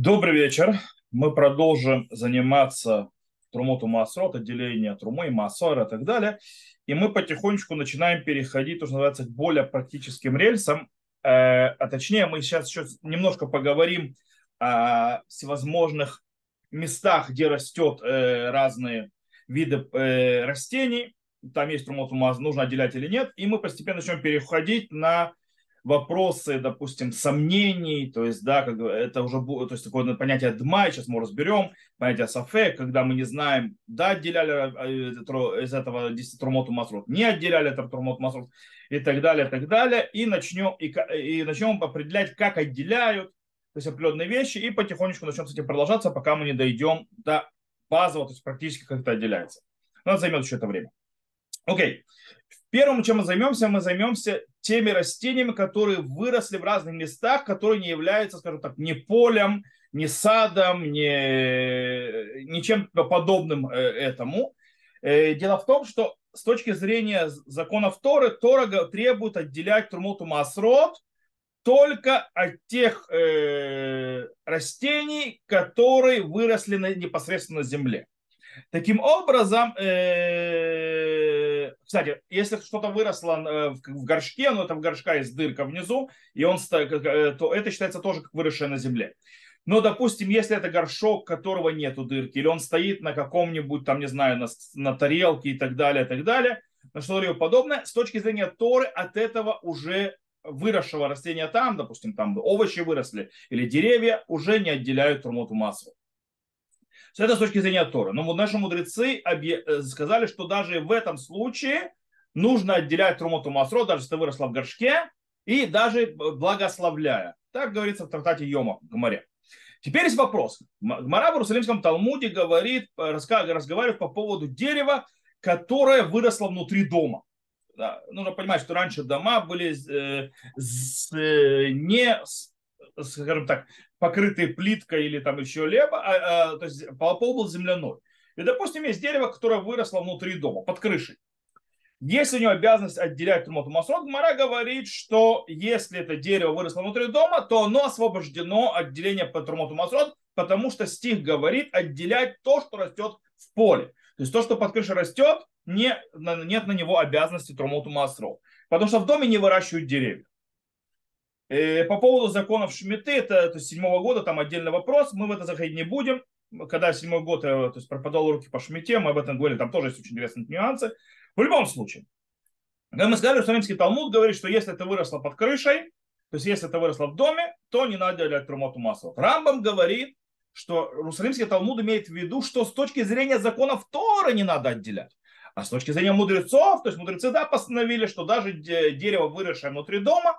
Добрый вечер. Мы продолжим заниматься Трумоту Маасрот, отделение Трумы, Маасора и так далее. И мы потихонечку начинаем переходить, то, что называется, к более практическим рельсам. Э, а точнее, мы сейчас еще немножко поговорим о всевозможных местах, где растет э, разные виды э, растений. Там есть Трумоту Маасрот, нужно отделять или нет. И мы постепенно начнем переходить на вопросы, допустим, сомнений, то есть, да, как это уже будет, то есть такое понятие дма, сейчас мы разберем, понятие сафе, когда мы не знаем, да, отделяли э, из этого трумоту масрут, не отделяли это трумоту масрут и так далее, и так далее, и начнем, и, и начнем определять, как отделяют, то есть определенные вещи, и потихонечку начнем с этим продолжаться, пока мы не дойдем до базового, то есть практически как это отделяется. Но это займет еще это время. Окей. Первым, чем мы займемся, мы займемся теми растениями, которые выросли в разных местах, которые не являются, скажем так, ни полем, ни садом, ни, ничем подобным э, этому. Э, дело в том, что с точки зрения законов Торы, Тора требует отделять Трумуту Масрот только от тех э, растений, которые выросли на, непосредственно на земле. Таким образом, э, кстати, если что-то выросло э, в горшке, но это в горшка есть дырка внизу, и он, э, то это считается тоже как выросшее на земле. Но, допустим, если это горшок, которого нету дырки, или он стоит на каком-нибудь, там, не знаю, на, на тарелке и так далее, и так далее, на что-либо подобное, с точки зрения Торы от этого уже выросшего растения там, допустим, там овощи выросли, или деревья, уже не отделяют турмоту массу. С точки зрения Тора. Но наши мудрецы э, сказали, что даже в этом случае нужно отделять трумоту масро, даже если ты выросла в горшке, и даже благословляя. Так говорится в трактате Йома в Гмаре. Теперь есть вопрос. Гмара в Иерусалимском Талмуде говорит, разговаривает по поводу дерева, которое выросло внутри дома. Да, нужно понимать, что раньше дома были э, с, э, не, скажем так, покрытый плиткой или там еще либо, а, а, то есть пол был земляной. И, допустим, есть дерево, которое выросло внутри дома, под крышей. Если у него обязанность отделять Тумот Масрот, Мара говорит, что если это дерево выросло внутри дома, то оно освобождено от деления по Трумоту Масрот, потому что стих говорит отделять то, что растет в поле. То есть то, что под крышей растет, не, нет на него обязанности Трумоту Масрот. Потому что в доме не выращивают деревья. Э, по поводу законов Шмиты, это, это седьмого года, там отдельный вопрос, мы в это заходить не будем. Когда седьмой год я то есть, пропадал руки по Шмите, мы об этом говорили, там тоже есть очень интересные нюансы. В любом случае, мы сказали, что римский Талмуд говорит, что если это выросло под крышей, то есть если это выросло в доме, то не надо делать трумоту масло. Рамбам говорит, что Русалимский Талмуд имеет в виду, что с точки зрения законов Тора не надо отделять. А с точки зрения мудрецов, то есть мудрецы да, постановили, что даже дерево, выросшее внутри дома,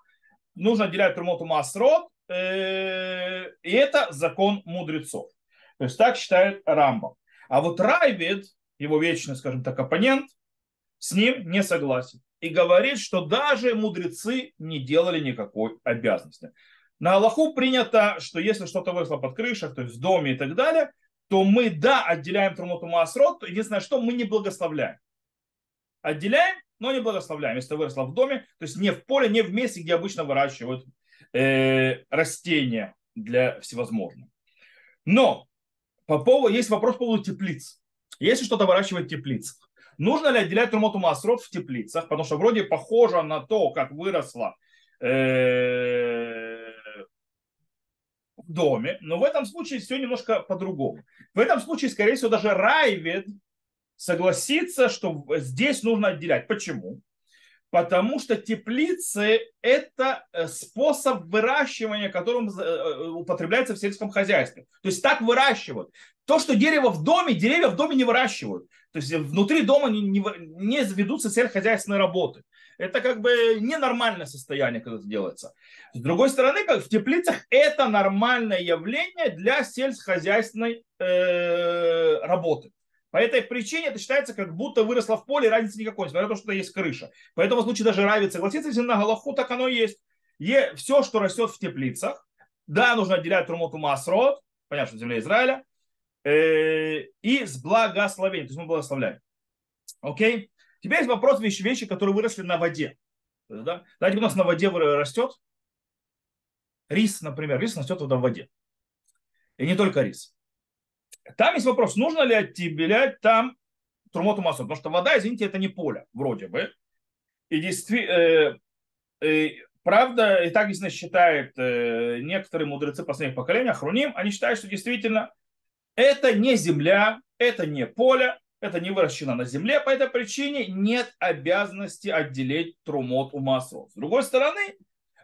нужно отделять Трумоту Масрот, э, и это закон мудрецов. То есть так считает Рамбам. А вот Райвид, его вечный, скажем так, оппонент, с ним не согласен. И говорит, что даже мудрецы не делали никакой обязанности. На Аллаху принято, что если что-то выросло под крышей, то есть в доме и так далее, то мы, да, отделяем Трумоту Маасрот, единственное, что мы не благословляем. Отделяем, но не благословляем, если выросло в доме, то есть не в поле, не в месте, где обычно выращивают э, растения для всевозможных. Но по поводу, есть вопрос по поводу теплиц. Если что-то выращивать в теплицах, нужно ли отделять трумоту масрот в теплицах, потому что вроде похоже на то, как выросло э, в доме, но в этом случае все немножко по-другому. В этом случае, скорее всего, даже Райвед согласиться, что здесь нужно отделять. Почему? Потому что теплицы – это э, способ выращивания, которым э, э, употребляется в сельском хозяйстве. То есть так выращивают. То, что дерево в доме, деревья в доме не выращивают. То есть внутри дома не, не, не ведутся сельскохозяйственные работы. Это как бы ненормальное состояние, когда это делается. С другой стороны, как в теплицах это нормальное явление для сельскохозяйственной э, работы. По этой причине это считается, как будто выросло в поле, разницы никакой, несмотря на то, что есть крыша. Поэтому в случае даже Равит согласится, если на Галаху так оно и есть. Е, все, что растет в теплицах, да, нужно отделять Трумоту Масрот, понятно, что в земле Израиля, э, и с благословением, то есть мы благословляем. Окей? Теперь есть вопрос вещи, вещи, которые выросли на воде. Да? Знаете, у нас на воде растет рис, например, рис растет в воде. И не только рис. Там есть вопрос, нужно ли отделять там трумоту массу, потому что вода, извините, это не поле, вроде бы. И действительно, э, э, правда, и так действительно считают э, некоторые мудрецы последних поколений, Хруним, они считают, что действительно это не земля, это не поле, это не выращено на земле, по этой причине нет обязанности отделить трумот у маслов. С другой стороны,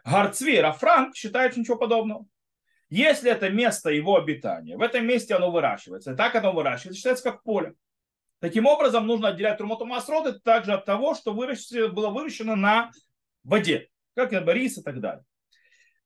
Гарцвей, Рафранк считает ничего подобного. Если это место его обитания, в этом месте оно выращивается, и так оно выращивается, считается как поле. Таким образом, нужно отделять трумоту масроты также от того, что выращено, было выращено на воде, как и рис и так далее.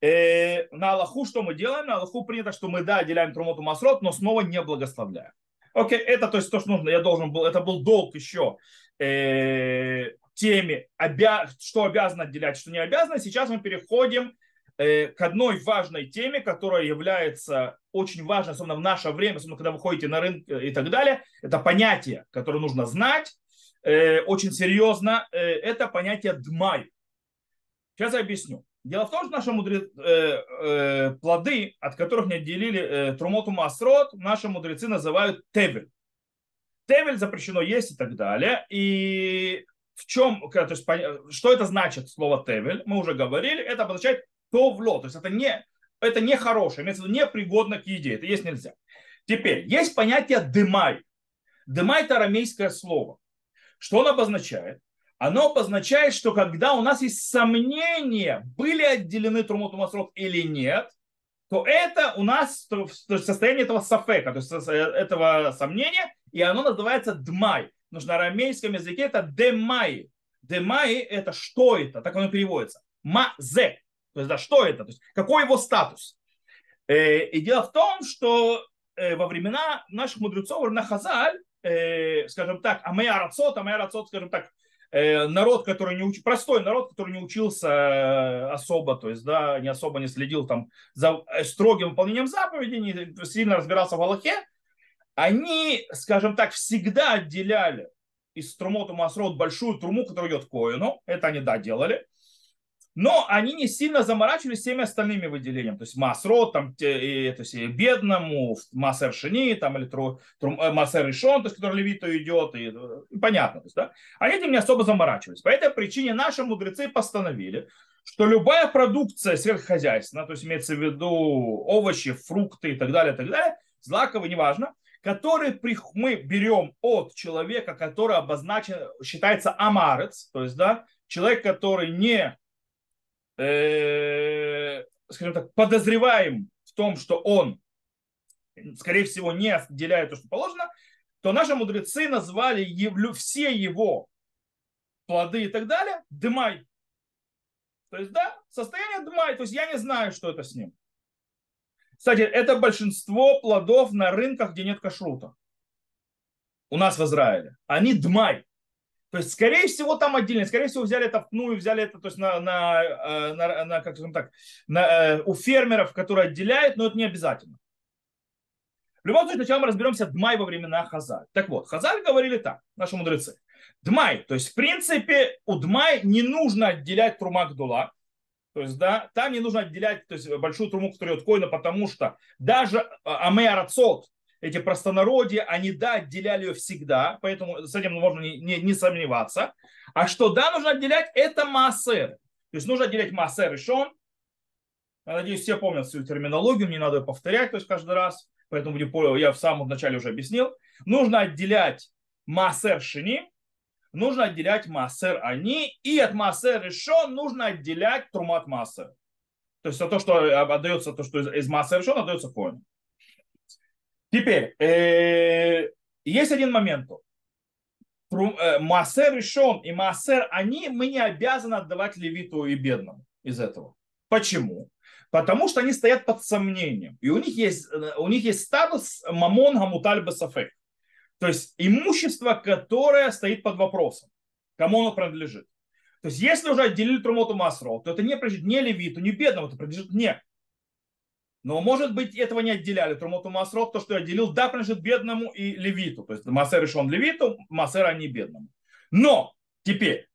Э, на Аллаху что мы делаем? На Аллаху принято, что мы, да, отделяем трумоту масрот, но снова не благословляем. Окей, это то есть то, что нужно, я должен был, это был долг еще э, теме, обя, что обязан отделять, что не обязано. Сейчас мы переходим к одной важной теме, которая является очень важной, особенно в наше время, особенно когда вы ходите на рынок и так далее. Это понятие, которое нужно знать э, очень серьезно. Э, это понятие дмай. Сейчас я объясню. Дело в том, что наши мудрецы, э, э, плоды, от которых не отделили э, трумоту масрот, наши мудрецы называют тевель. Тевель запрещено есть и так далее. И в чем, то есть, что это значит слово тевель? Мы уже говорили, это обозначает товло, то есть это не, это не хорошее, имеется в виду непригодно к еде, это есть нельзя. Теперь, есть понятие дымай. Дымай это арамейское слово. Что он обозначает? оно обозначает, что когда у нас есть сомнения, были отделены Трумот Масрот или нет, то это у нас состояние этого сафека, то есть этого сомнения, и оно называется дмай. Что на арамейском языке это демай. Демай это что это, так оно переводится. Мазе. То есть, да, что это, то есть, какой его статус. Э, и дело в том, что э, во времена наших мудрецов, на Хазаль, э, скажем так, Амея Рацот, Амея Рацот, скажем так, народ, который не уч... простой народ, который не учился особо, то есть, да, не особо не следил там за строгим выполнением заповедей, не сильно разбирался в Аллахе, они, скажем так, всегда отделяли из трумота масрот большую труму, которая идет коину. Это они, да, делали но они не сильно заморачивались всеми остальными выделениями. То есть Масрот, там, и, то есть и бедному, Масер Шини, там, или тру, тру, э, Масер Ишон, то есть, который левиту идет, и, и понятно. То есть, да? Они этим не особо заморачивались. По этой причине наши мудрецы постановили, что любая продукция сельскохозяйственная, то есть имеется в виду овощи, фрукты и так далее, и так далее, злаковые, неважно, которые мы берем от человека, который обозначен, считается амарец, то есть, да, человек, который не э, скажем так, подозреваем в том, что он, скорее всего, не отделяет то, что положено, то наши мудрецы назвали все его плоды и так далее дымай. То есть, да, состояние дымай. То есть я не знаю, что это с ним. Кстати, это большинство плодов на рынках, где нет кашрута. У нас в Израиле. Они дмай. То есть, скорее всего, там отдельно, скорее всего, взяли это ну и взяли это, то есть на, на, э, на, на как скажем так, на, э, у фермеров, которые отделяют, но это не обязательно. В любом случае, сначала мы разберемся Дмай во времена Хазаль. Так вот, Хазаль говорили так, наши мудрецы. Дмай, то есть, в принципе, у Дмай не нужно отделять трума гдула, то есть, да, там не нужно отделять то есть, большую труму, которая от коина, потому что даже э, Амея Рацот, эти простонародья, они, да, отделяли ее всегда, поэтому с этим можно не, не, не сомневаться. А что, да, нужно отделять, это массер. То есть нужно отделять массер и шон. Я надеюсь, все помнят всю терминологию, не надо ее повторять то есть каждый раз. Поэтому я в самом начале уже объяснил. Нужно отделять массер шини, нужно отделять массер они, и от массер и шон нужно отделять трумат массер. То есть то, что отдается, то, что из, из массер и отдается коину. Теперь, э, есть один момент. Э, массер решен и массер они мы не обязаны отдавать левиту и бедному из этого. Почему? Потому что они стоят под сомнением. И у них есть, э, у них есть статус мамон гамуталь басафек. То есть имущество, которое стоит под вопросом. Кому оно принадлежит. То есть если уже отделили трумоту масров, то это не принадлежит не левиту, не бедному, это принадлежит мне. Но, может быть, этого не отделяли. Трумоту Масрот, то, что я отделил, да, принадлежит бедному и левиту. То есть Масер решен левиту, Масер, а не бедному. Но теперь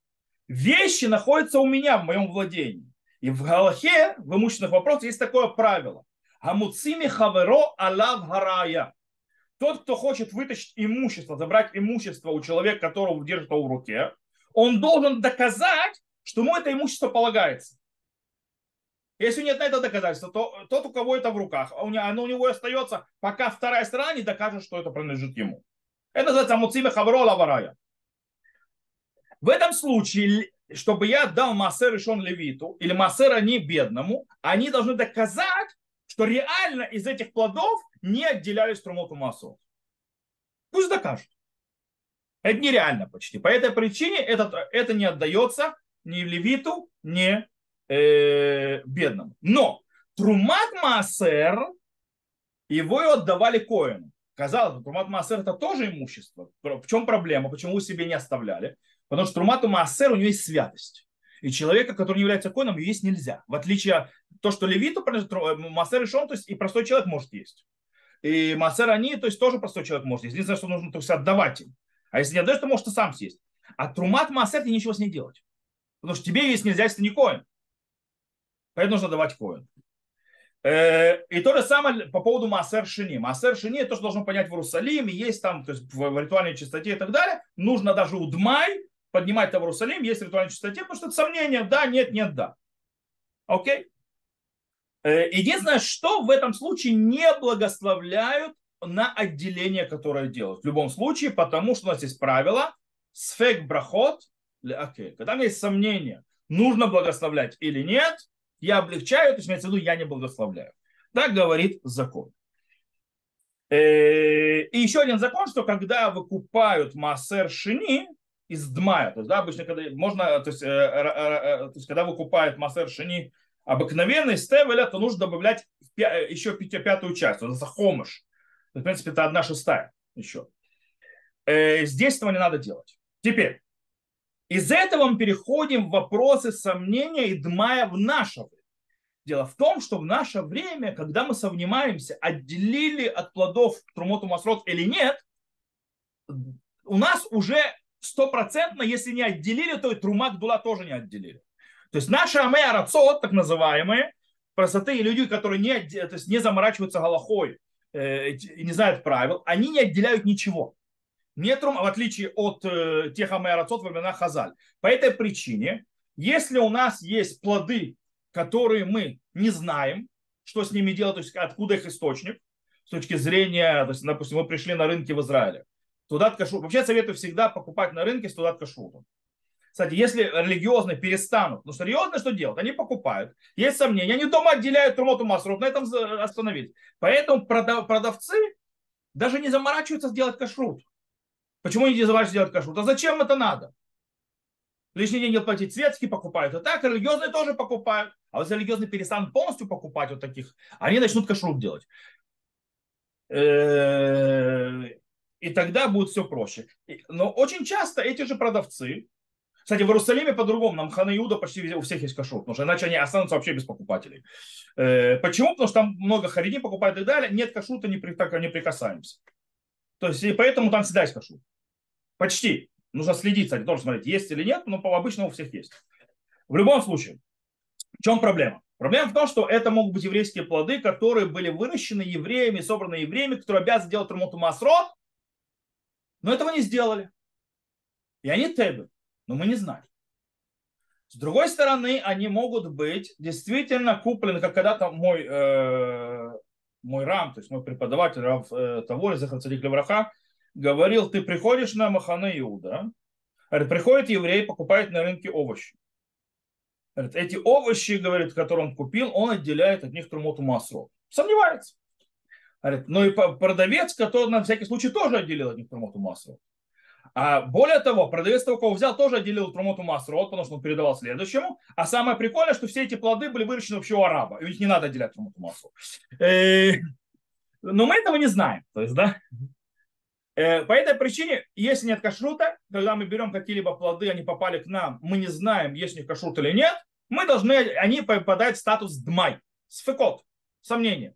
вещи находятся у меня в моем владении. И в Галахе, в имущественных вопросах, есть такое правило. Хамуцими хаверо алав гарая. Тот, кто хочет вытащить имущество, забрать имущество у человека, которого держит его в руке, он должен доказать, что ему это имущество полагается. Если нет на это доказательства, то тот, у кого это в руках, а оно у него остается, пока вторая сторона не докажет, что это принадлежит ему. Это называется муциме хавро лаварая. В этом случае, чтобы я дал массер решен левиту или массер не бедному, они должны доказать, что реально из этих плодов не отделялись трумоту массу. Пусть докажут. Это нереально почти. По этой причине это, это не отдается ни левиту, ни э, бедному. Но Трумат Маасер, его и отдавали Коину. Казалось бы, Трумат Маасер это тоже имущество. В чем проблема? Почему себе не оставляли? Потому что Трумату Маасер у него есть святость. И человека, который не является коином, есть нельзя. В отличие от того, что левиту э, Маасер решен, то есть и простой человек может есть. И Маасер они, то есть тоже простой человек может есть. Единственное, что нужно то есть, отдавать им. А если не отдаешь, то может и сам съесть. А Трумат Маасер ты ничего с ней делать. Потому что тебе есть нельзя, если ты не коин. Поэтому нужно давать коин. Э, и то же самое по поводу Маасер Шини. Маасер Шини, то, что должно понять в Иерусалиме, есть там, то есть в ритуальной чистоте и так далее. Нужно даже у Дмай поднимать это в Иерусалим, есть в ритуальной чистоте, потому что это сомнение, да, нет, нет, да. Окей? Э, единственное, что в этом случае не благословляют на отделение, которое делают. В любом случае, потому что у нас есть правило сфек брахот, когда есть сомнение, нужно благословлять или нет, я облегчаю, то есть имеется в виду, я не благословляю. Так говорит закон. Э, и еще один закон, что когда выкупают массер шини из дмая, то есть, да, обычно, когда можно, то есть, э, э, то есть когда выкупают массер шини обыкновенный стевеля, то нужно добавлять еще пятую часть, это хомыш. В принципе, это одна шестая еще. Здесь этого не надо делать. Теперь, из этого мы переходим в вопросы сомнения и дмая в наше время. Дело в том, что в наше время, когда мы совнимаемся, отделили от плодов трумоту масрот или нет, у нас уже стопроцентно, если не отделили, то и трума гдула тоже не отделили. То есть наши рацот, так называемые, простые люди, которые не, то есть не заморачиваются голохой э, и не знают правил, они не отделяют ничего. Нетрум, в отличие от э, тех амэрацот во времена Хазаль. По этой причине, если у нас есть плоды, которые мы не знаем, что с ними делать, то есть откуда их источник, с точки зрения, то есть, допустим, мы пришли на рынке в Израиле, туда кашрут. Вообще советую всегда покупать на рынке с туда кашрутом. Кстати, если религиозные перестанут, что религиозные что делают? Они покупают. Есть сомнения, они дома отделяют трумоту масрут, на этом остановить. Поэтому продавцы даже не заморачиваются сделать кашрут. Почему не забываешь делать кашрут? А зачем это надо? Лишний день платить светские покупают. А так религиозные тоже покупают. А вот религиозные перестанут полностью покупать вот таких, они начнут кашрут делать. Э, и тогда будет все проще. Но очень часто эти же продавцы, кстати, в Иерусалиме по-другому, на Мхана Иуда почти у всех есть кашрут, потому что иначе они останутся вообще без покупателей. Э, почему? Потому что там много хариди покупают и так далее. Нет кашрута, не прикасаемся. То есть, и поэтому там всегда есть кашрут. Почти. Нужно следить, кстати, тоже смотреть, есть или нет, но обычно у всех есть. В любом случае, в чем проблема? Проблема в том, что это могут быть еврейские плоды, которые были выращены евреями, собраны евреями, которые обязаны делать ремонту масрот, но этого не сделали. И они тебы, но мы не знаем. С другой стороны, они могут быть действительно куплены, как когда-то мой, э, мой рам, то есть мой преподаватель Рав э, Таволь, Захарцадик Левраха, говорил, ты приходишь на Махана Иуда, говорит, приходит еврей, покупает на рынке овощи. Говорит, эти овощи, говорит, которые он купил, он отделяет от них трумоту масло. Сомневается. Говорит, ну и продавец, который на всякий случай тоже отделил от них трумоту масло. А более того, продавец того, кого взял, тоже отделил трумоту масло, потому что он передавал следующему. А самое прикольное, что все эти плоды были выращены вообще у араба. Них не надо отделять трумоту масло. Э, но мы этого не знаем. То есть, да, по этой причине, если нет кашрута, когда мы берем какие-либо плоды, они попали к нам, мы не знаем, есть у них кашрут или нет, мы должны, они попадают в статус дмай, сфекот, сомнение.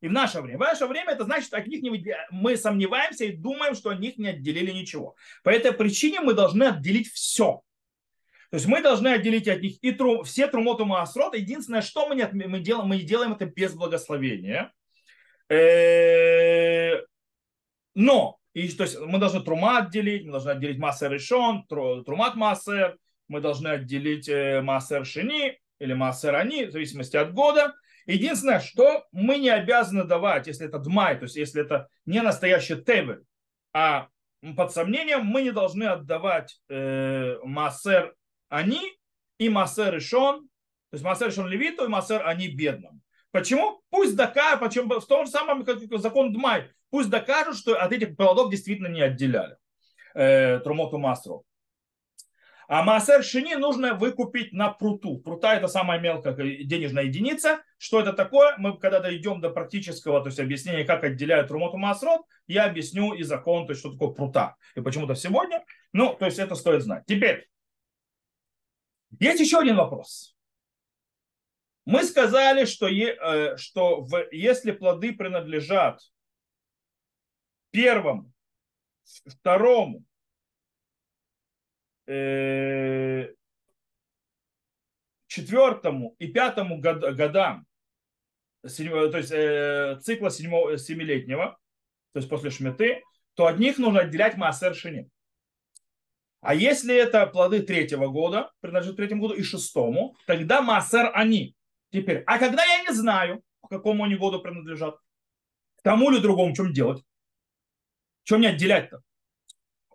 И в наше время. В наше время это значит, что от них не, мы сомневаемся и думаем, что от них не отделили ничего. По этой причине мы должны отделить все. То есть мы должны отделить от них и тру, все трумоту маасрот. Единственное, что мы, не, мы, делаем, мы делаем это без благословения. Но, и, то есть мы должны трума отделить, мы должны отделить массер решен, трумат массер, мы должны отделить э, массер шини или массер ани, в зависимости от года. Единственное, что мы не обязаны давать, если это дмай, то есть если это не настоящий тевель, а под сомнением мы не должны отдавать э, массер они и массер решен, то есть массер решен левиту и массер они бедным. Почему? Пусть докажут, почему в том же самом, как закон Дмай, пусть докажут, что от этих плодов действительно не отделяли э, трумоту масру. А массер шини нужно выкупить на пруту. Прута это самая мелкая денежная единица. Что это такое? Мы когда дойдем до практического, то есть объяснения, как отделяют трумоту масрот, я объясню и закон, то есть что такое прута. И почему-то сегодня. Ну, то есть это стоит знать. Теперь, есть еще один вопрос. Мы сказали, что, е, что в, если плоды принадлежат первому, второму, Э, четвертому и пятому год, годам, то есть э, цикла седьмого, семилетнего, то есть после шметы, то от них нужно отделять массер шини. А если это плоды третьего года, принадлежит третьему году и шестому, тогда массер они. Теперь, а когда я не знаю, к какому они году принадлежат, к тому или другому, чем делать? Чем мне отделять-то?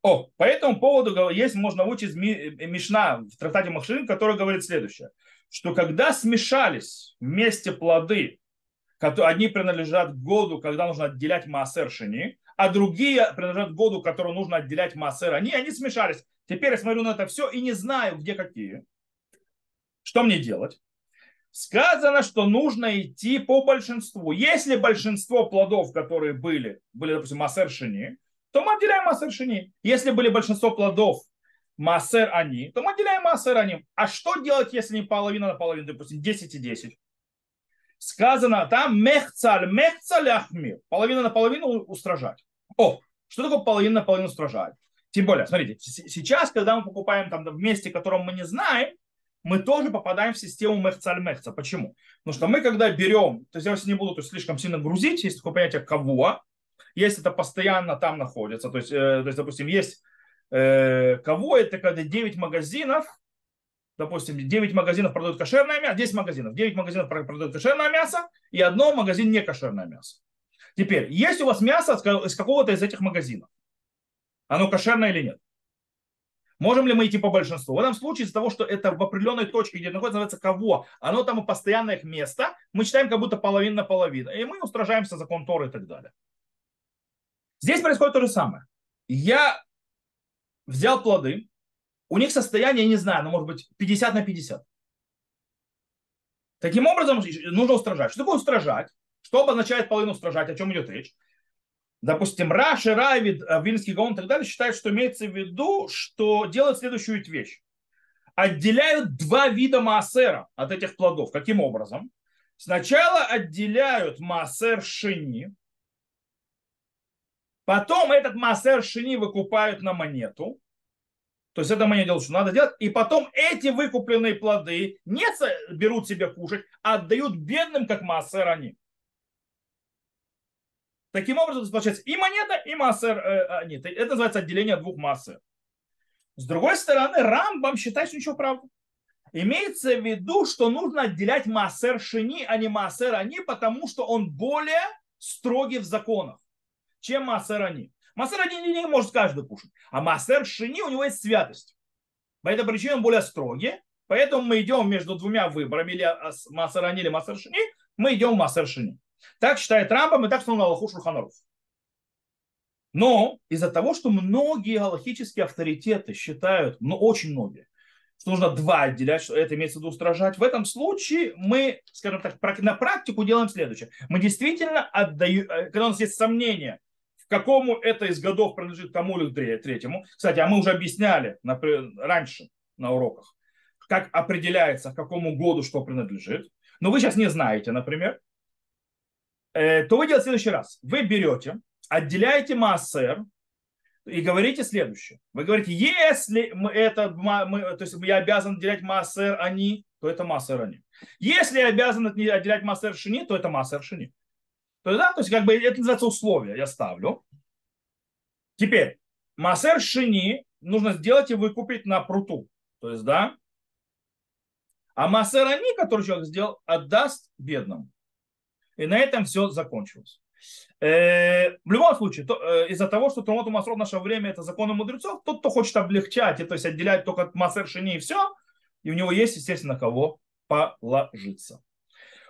О, по этому поводу есть, можно выучить Мишна в трактате Махшин, который говорит следующее, что когда смешались вместе плоды, одни принадлежат году, когда нужно отделять массер шини, а другие принадлежат году, который нужно отделять массер они, они смешались. Теперь я смотрю на это все и не знаю, где какие. Что мне делать? Сказано, что нужно идти по большинству. Если большинство плодов, которые были, были, допустим, массер шини, то мы отделяем массер шини. Если были большинство плодов массер они, то мы отделяем массер они. А что делать, если не половина на половину, допустим, 10 и 10? Сказано там мехцаль, мехцаль ахмир. Половина на половину устражать. О, что такое половина на половину устражать? Тем более, смотрите, сейчас, когда мы покупаем там в месте, котором мы не знаем, мы тоже попадаем в систему мехцаль мехца. Почему? Потому что мы, когда берем, то есть я не буду то есть, слишком сильно грузить, есть такое понятие кого, если это постоянно там находится, то есть, э, то есть допустим, есть э, кого это, когда 9 магазинов, допустим, 9 магазинов продают кошерное мясо, 10 магазинов, 9 магазинов продают кошерное мясо, и одно магазин не кошерное мясо. Теперь, есть у вас мясо из какого-то из этих магазинов? Оно кошерное или нет? Можем ли мы идти по большинству? В этом случае из-за того, что это в определенной точке, где находится, называется кого, оно там и постоянное их место, мы читаем как будто половина на половину. И мы устражаемся за конторы и так далее. Здесь происходит то же самое. Я взял плоды, у них состояние, я не знаю, ну, может быть, 50 на 50. Таким образом, нужно устражать. Что такое устражать? Что обозначает половину устражать? О чем идет речь? Допустим, Раши, Райвид, э, Вильнский Гаон и так далее считают, что имеется в виду, что делают следующую вещь. Отделяют два вида маасера от этих плодов. Каким образом? Сначала отделяют маасер шини, Потом этот массер шини выкупают на монету. То есть это мы не что надо делать. И потом эти выкупленные плоды не берут себе кушать, а отдают бедным, как массер они. Таким образом, получается и монета, и массер э, они. Это называется отделение двух массер. С другой стороны, Рамбам считает, что ничего правда. Имеется в виду, что нужно отделять массер шини, а не массер они, потому что он более строгий в законах чем массер они. Массер они не может каждый кушать. А массер шини у него есть святость. По этой причине он более строгий. Поэтому мы идем между двумя выборами, или массер они, или массер шини, мы идем в массер шини. Так считает Рамбам и так на Аллаху Шурханаров. Но из-за того, что многие галактические авторитеты считают, ну очень многие, что нужно два отделять, что это имеется в виду устражать. В этом случае мы, скажем так, на практику делаем следующее. Мы действительно отдаем, э, когда у нас есть сомнения, какому это из годов принадлежит тому или третьему. Кстати, а мы уже объясняли например, раньше на уроках, как определяется, к какому году что принадлежит. Но вы сейчас не знаете, например. Э, то вы делаете в следующий раз. Вы берете, отделяете массер, и говорите следующее. Вы говорите, если мы это, мы, то есть я обязан отделять массер они, то это массер они. Если я обязан отделять массер шини, то это массер шини. То есть, да, то есть как бы это называется условие, я ставлю. Теперь, массер шини нужно сделать и выкупить на пруту. То есть, да, а массер они, который человек сделал, отдаст бедному. И на этом все закончилось. Э, в любом случае, то, э, из-за того, что Тумот Масрот в наше время это законы мудрецов, тот, кто хочет облегчать, и, то есть отделять только Масер Шини и все, и у него есть, естественно, кого положиться.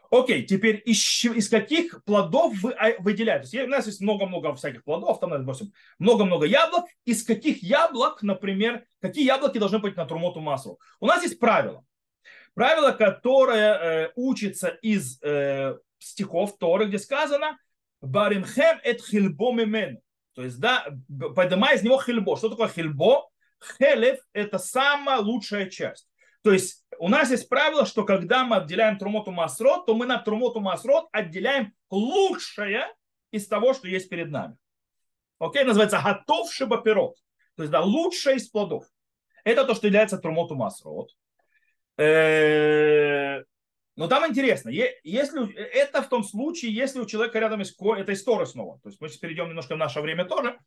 Окей, теперь из, из каких плодов вы а, выделяете? То есть, у нас есть много-много всяких плодов, там, допустим, много-много яблок. Из каких яблок, например, какие яблоки должны быть на Трумоту Масру? У нас есть правило. Правило, которое э, учится из э, стихов Торы, где сказано, Баримхем эт хильбо мимен. То есть, да, поднимай из него хильбо. Что такое хильбо? Хелев – это самая лучшая часть. То есть у нас есть правило, что когда мы отделяем трумоту масрот, то мы на трумоту масрот отделяем лучшее из того, что есть перед нами. Окей, называется готов шибаперот. То есть, да, лучшее из плодов. Это то, что является трумоту масрот. Э, но там интересно, если это в том случае, если у человека рядом есть это история снова. То есть мы сейчас перейдем немножко в наше время тоже.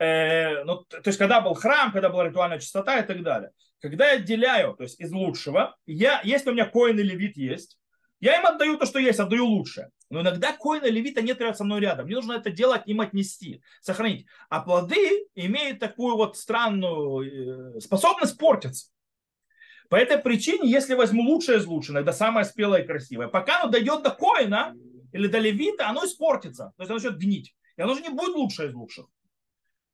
Э, ну, то есть когда был храм, когда была ритуальная чистота и так далее. Когда я отделяю, то есть из лучшего, я, если у меня коин или левит есть, я им отдаю то, что есть, отдаю лучшее. Но иногда коина и левита нет рядом со мной рядом. Мне нужно это делать, им отнести, сохранить. А плоды имеют такую вот странную э, способность портиться. По этой причине, если возьму лучшее из лучшего, иногда самое спелое и красивое, пока оно дойдет до коина или до левита, оно испортится. То есть оно начнет гнить. И оно же не будет лучшее из лучших.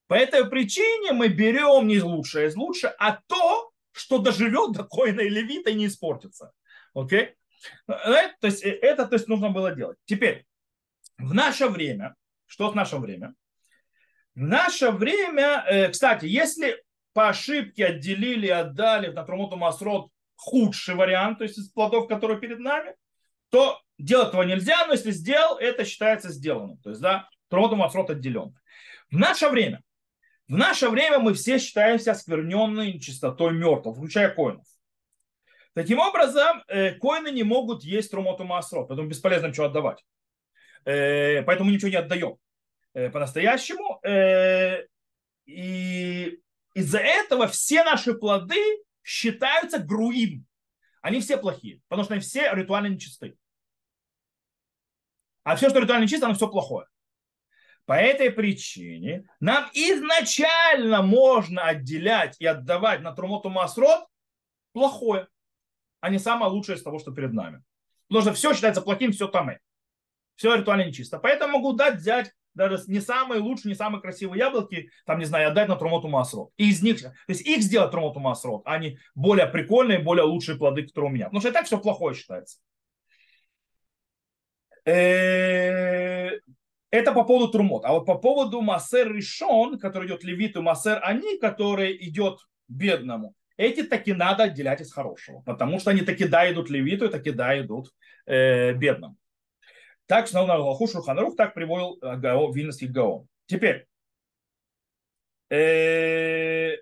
По этой причине мы берем не лучшее из лучшего, а то, что доживет до коина и левита и не испортится. Окей? Okay? То есть э, это то есть, нужно было делать. Теперь, в наше время, что в наше время? В наше время, э, кстати, если по ошибке отделили, отдали на Трумоту Масрот худший вариант, то есть из плодов, которые перед нами, то делать этого нельзя, но если сделал, это считается сделанным. То есть, да, Трумоту Масрот отделен. В наше время, в наше время мы все считаемся оскверненной чистотой мертвых, включая коинов. Таким образом, э, коины не могут есть Трумоту Масрот, поэтому бесполезно ничего отдавать. Э, поэтому ничего не отдаем э, по-настоящему. И из-за этого все наши плоды считаются груим. Они все плохие, потому что они все ритуально нечисты. А все, что ритуально нечисто, оно все плохое. По этой причине нам изначально можно отделять и отдавать на Трумоту Масрот плохое, а не самое лучшее из того, что перед нами. Потому что все считается плохим, все там. Все ритуально нечисто. Поэтому могу дать взять даже не самые лучшие, не самые красивые яблоки, там, не знаю, отдать на Трумоту Масрот. И из них, то есть их сделать Трумоту Масрот, а не более прикольные, более лучшие плоды, которые у меня. Потому что и так все плохое считается. Э, это по поводу Трумот. А вот по поводу Масер Ришон, который идет левиту, Масер Они, который идет бедному, эти таки надо отделять из хорошего. Потому что они таки да идут левиту, таки да идут э, бедному. Так что на Галаху Шурханарух так приводил э, Гао, Вильнский Гао. Теперь, э,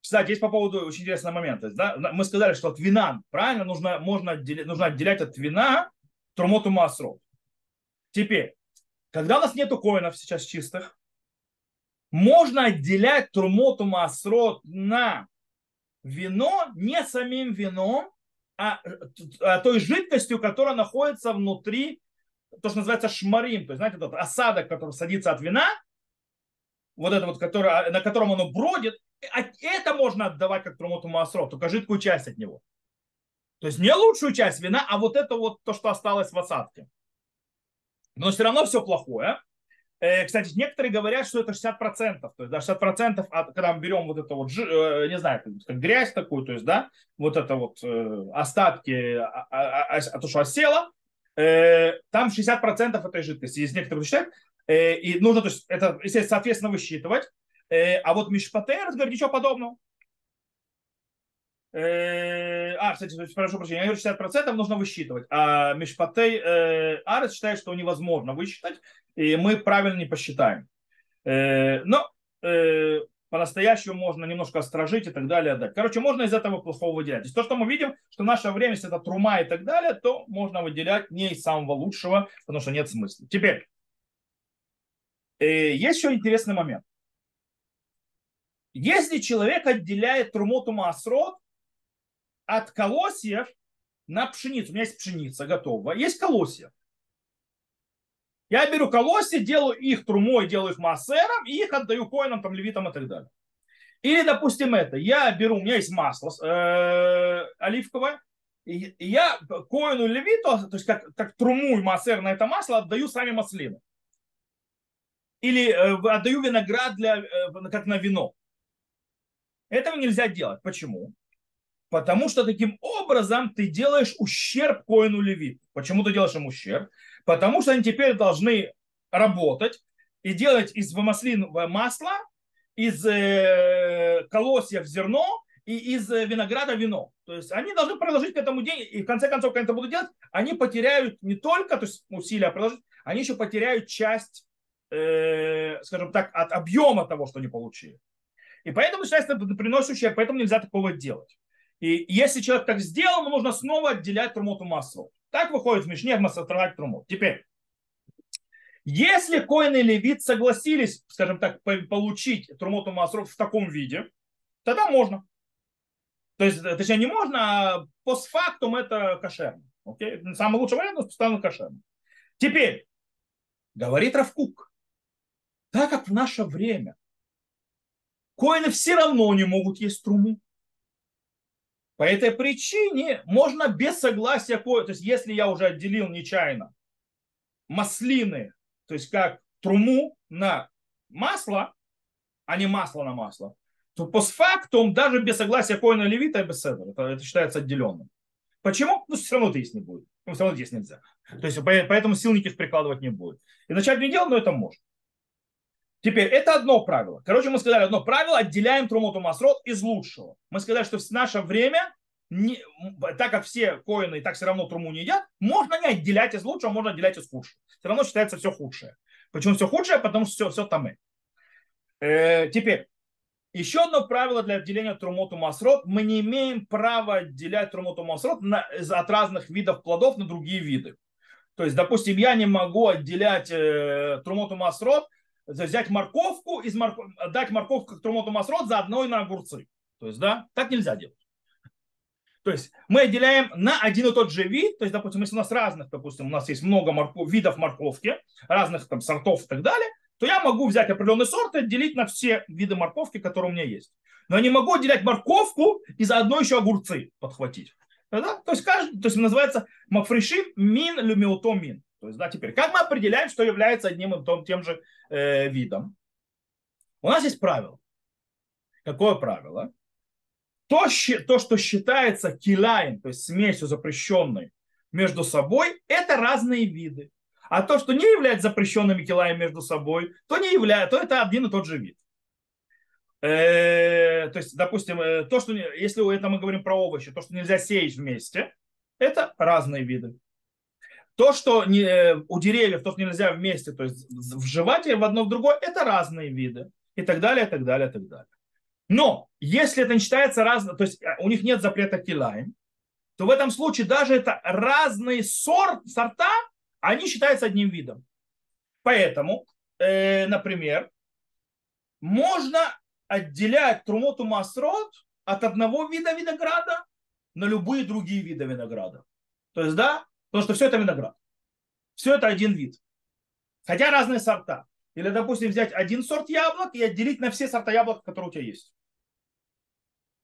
кстати, есть по поводу очень интересного момента. Да? Мы сказали, что от вина, правильно, нужно, можно отделять, нужно отделять от вина трумоту масрот. Теперь, когда у нас нету коинов сейчас чистых, можно отделять трумоту масрот на вино не самим вином, а, а той жидкостью, которая находится внутри то, что называется шмарим, то есть, знаете, тот осадок, который садится от вина, вот это вот, который, на котором оно бродит, а это можно отдавать как трумоту маасро, только жидкую часть от него. То есть не лучшую часть вина, а вот это вот то, что осталось в осадке. Но все равно все плохое. Э, кстати, некоторые говорят, что это 60%. То есть, да, 60% от, когда мы берем вот это вот, э, не знаю, как грязь такую, то есть, да, вот это вот э, остатки, а, а, а, а, то, что осело, там 60% этой жидкости, есть некоторые считают, э, и нужно, то есть, это, естественно, соответственно, высчитывать. Э, а вот Мишпатер говорит ничего подобного. А, кстати, прошу прощения, я говорю, 60% нужно высчитывать, а Мишпатей Арес считает, что невозможно высчитать, и мы правильно не посчитаем. Но э, по-настоящему можно немножко острожить и так далее. Да. Короче, можно из этого плохого выделять. То что мы видим, что наше время, если это трума и так далее, то можно выделять не из самого лучшего, потому что нет смысла. Теперь, э, есть еще интересный момент. Если человек отделяет трумоту масрот от колосьев на пшеницу, у меня есть пшеница готова, есть колосья. Я беру колосья, делаю их трумой, делаю их массером, и их отдаю коинам, там, левитам и так далее. Или, допустим, это, я беру, у меня есть масло э, оливковое, и я коину левиту, то есть как, как труму и массер на это масло, отдаю сами маслины. Или э, отдаю виноград для, э, как на вино. Этого нельзя делать. Почему? Потому что таким образом ты делаешь ущерб коину левиту. Почему ты делаешь им ущерб? Потому что они теперь должны работать и делать из маслинового масла, из э, колосьев зерно и из э, винограда вино. То есть они должны продолжить к этому день, и в конце концов, когда это будут делать, они потеряют не только то есть усилия продолжить, они еще потеряют часть, э, скажем так, от объема того, что они получили. И поэтому начинается приносит ущерб, поэтому нельзя такого делать. И если человек так сделал, ему нужно снова отделять трумоту массу. Так выходит в Мишне Масатраль Трумот. Теперь, если Коин и Левит согласились, скажем так, получить Трумоту Масров в таком виде, тогда можно. То есть, точнее, не можно, а постфактум это кошерно. Окей? Самый лучший вариант постоянно кошерно. Теперь, говорит Равкук, так как в наше время коины все равно не могут есть труму, по этой причине можно без согласия, то есть если я уже отделил нечаянно маслины, то есть как труму на масло, а не масло на масло, то постфактум даже без согласия коина левита без этого, это, это считается отделенным. Почему? Ну, все равно это есть не будет. Ну, все равно есть нельзя. То есть поэтому силники прикладывать не будет. И начать не делать, но это можно. Теперь, это одно правило. Короче, мы сказали одно правило, отделяем трумоту масрот из лучшего. Мы сказали, что в наше время, не, так как все коины и так все равно труму не едят, можно не отделять из лучшего, можно отделять из худшего. Все равно считается все худшее. Почему все худшее? Потому что все, все там и. Э, теперь, еще одно правило для отделения трумоту масрот. Мы не имеем права отделять трумоту масрот на, от разных видов плодов на другие виды. То есть, допустим, я не могу отделять э, трумоту масрот взять морковку, из морков... дать морковку как трумоту масрот заодно и на огурцы. То есть, да, так нельзя делать. То есть мы отделяем на один и тот же вид, то есть, допустим, если у нас разных, допустим, у нас есть много морков, видов морковки, разных там сортов и так далее, то я могу взять определенный сорт и отделить на все виды морковки, которые у меня есть. Но я не могу отделять морковку и заодно еще огурцы подхватить. Да? То есть, каждый, то есть называется макфришим мин люмиото мин. То есть, да, теперь, как мы определяем, что является одним и том, тем же э, видом? У нас есть правило. Какое правило? То, то, что считается килаем, то есть смесью запрещенной между собой, это разные виды. А то, что не является запрещенными килаем между собой, то не является, то это один и тот же вид. Э, то есть, допустим, э, то, что если это мы говорим про овощи, то, что нельзя сеять вместе, это разные виды. То, что не, э, у деревьев, то, что нельзя вместе, то есть вживать в одно в другое, это разные виды. И так далее, и так далее, и так далее. Но если это не считается разным, то есть э, у них нет запрета килаем, то в этом случае даже это разные сорт, сорта, они считаются одним видом. Поэтому, э, например, можно отделять трумоту масрот от одного вида винограда на любые другие виды винограда. То есть, да, Потому что все это виноград. Все это один вид. Хотя разные сорта. Или, допустим, взять один сорт яблок и отделить на все сорта яблок, которые у тебя есть.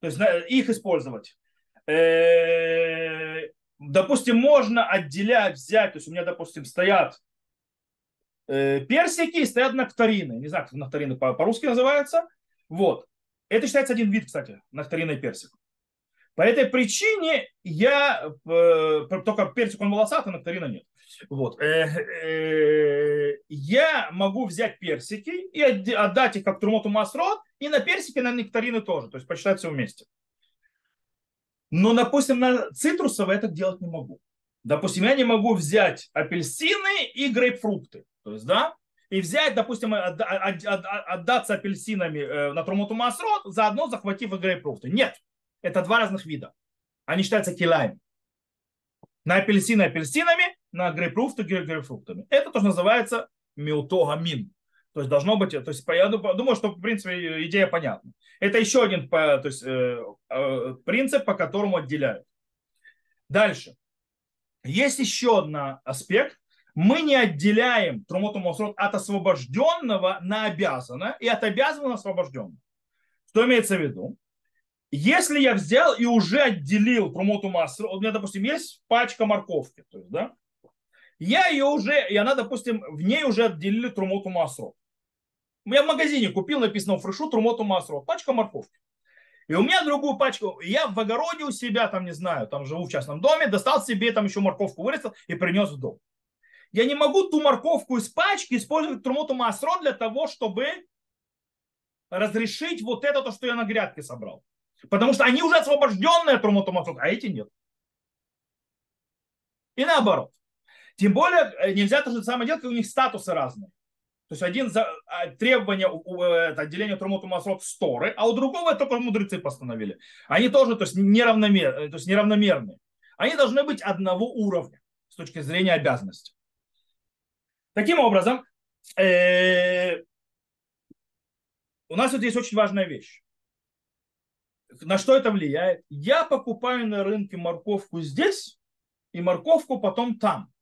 То есть их использовать. Допустим, можно отделять, взять, то есть у меня, допустим, стоят э, персики и стоят нектарины. Не знаю, как нектарины по-русски называются. Вот. Это считается один вид, кстати, нектарина и персик. По этой причине я э, только персик он волосатый, нектарина нет. Вот. Э, э, я могу взять персики и отдать их как трумоту масрот, и на персики, и на нектарины тоже, то есть посчитать все вместе. Но, допустим, на цитрусовые это делать не могу. Допустим, я не могу взять апельсины и грейпфрукты. То есть, да, и взять, допустим, отдаться апельсинами на Трумоту Масрот, заодно захватив и грейпфрукты. Нет, это два разных вида. Они считаются килами. На апельсины апельсинами, на грейпфрукты грейпфруктами. Это тоже называется миутогамин. То есть должно быть, то есть я думаю, что в принципе идея понятна. Это еще один то есть, э, э, принцип, по которому отделяют. Дальше. Есть еще один аспект. Мы не отделяем Трумоту Мосрот от освобожденного на обязанное и от обязанного на освобожденного. Что имеется в виду? Если я взял и уже отделил Трумоту Масрот, у меня, допустим, есть пачка морковки, то есть, да, я ее уже, и она, допустим, в ней уже отделили Трумоту Масрот. Я в магазине купил, написано фрешу Трумоту Масрот, пачка морковки. И у меня другую пачку, я в огороде у себя, там, не знаю, там живу в частном доме, достал себе там еще морковку, вырастил и принес в дом. Я не могу ту морковку из пачки использовать Трумоту Масрот для того, чтобы разрешить вот это, то, что я на грядке собрал. Потому что они уже освобожденные от Трумоту Масрот, а эти нет. И наоборот. Тем более э, нельзя то же самое делать, у них статусы разные. То есть один за а, требование это отделения Трумоту Масрот сторы, а у другого это только мудрецы постановили. Они тоже то есть, неравномер, э, то есть неравномерные. Они должны быть одного уровня с точки зрения обязанности. Таким образом, э, у нас вот есть очень важная вещь. На что это влияет? Я покупаю на рынке морковку здесь и морковку потом там.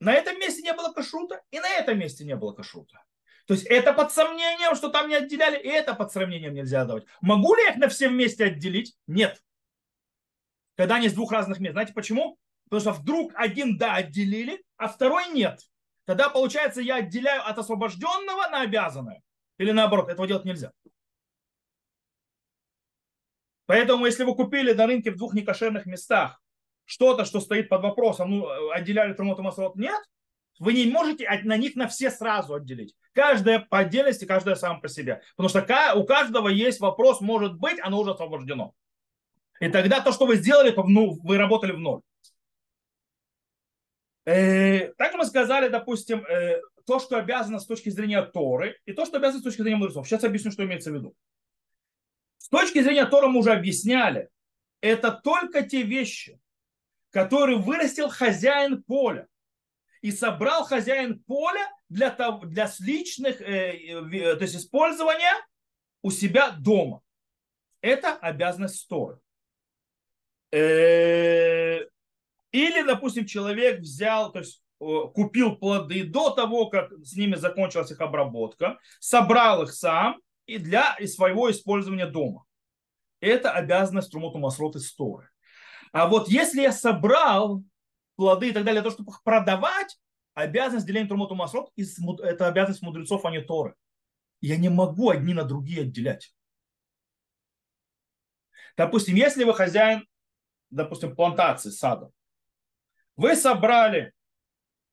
На этом месте не было кашрута, и на этом месте не было кашрута. То есть это под сомнением, что там не отделяли, и это под сомнением нельзя давать. Могу ли я их на все вместе отделить? Нет. Когда они с двух разных мест. Знаете почему? Потому что вдруг один да отделили, а второй нет. Тогда получается я отделяю от освобожденного на обязанное. Или наоборот, этого делать нельзя. Поэтому, если вы купили на рынке в двух некошерных местах что-то, что стоит под вопросом, ну, отделяли Трамот и Масрот, нет, вы не можете на них на все сразу отделить. Каждая по отдельности, каждая сам по себе. Потому что у каждого есть вопрос, может быть, оно уже освобождено. И тогда то, что вы сделали, ну, вы работали в ноль. Э, также мы сказали, допустим, э, то, что обязано с точки зрения Торы, и то, что обязано с точки зрения мудрецов. Сейчас объясню, что имеется в виду. Точки зрения Тора мы уже объясняли, это только те вещи, который вырастил хозяин поля. И собрал хозяин поля для, того, для личных, э, э, то есть использования у себя дома. Это обязанность Торы. Э, или, допустим, человек взял, то есть купил плоды до того, как с ними закончилась их обработка, собрал их сам и для своего использования дома. Это обязанность Трумоту Масрот из Торы. А вот если я собрал плоды и так далее, для того, чтобы их продавать, обязанность деления Трумоту Масрот, это обязанность мудрецов, а не Торы. Я не могу одни на другие отделять. Допустим, если вы хозяин, допустим, плантации, сада, вы собрали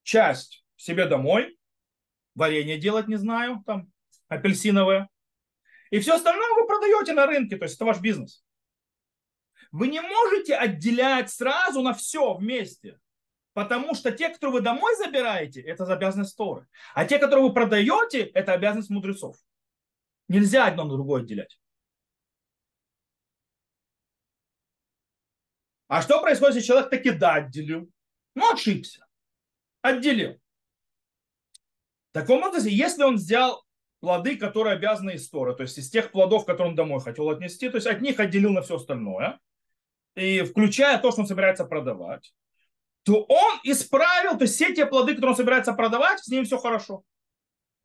часть себе домой, варенье делать не знаю, там апельсиновое, и все остальное вы продаете на рынке, то есть это ваш бизнес. Вы не можете отделять сразу на все вместе. Потому что те, кто вы домой забираете, это обязанность Торы. А те, которые вы продаете, это обязанность мудрецов. Нельзя одно на другое отделять. А что происходит, если человек таки да отделил? Ну, ошибся. Отделил. В таком образе, если он взял плоды, которые обязаны из Торы, то есть из тех плодов, которые он домой хотел отнести, то есть от них отделил на все остальное, и включая то, что он собирается продавать, то он исправил, то есть все те плоды, которые он собирается продавать, с ним все хорошо.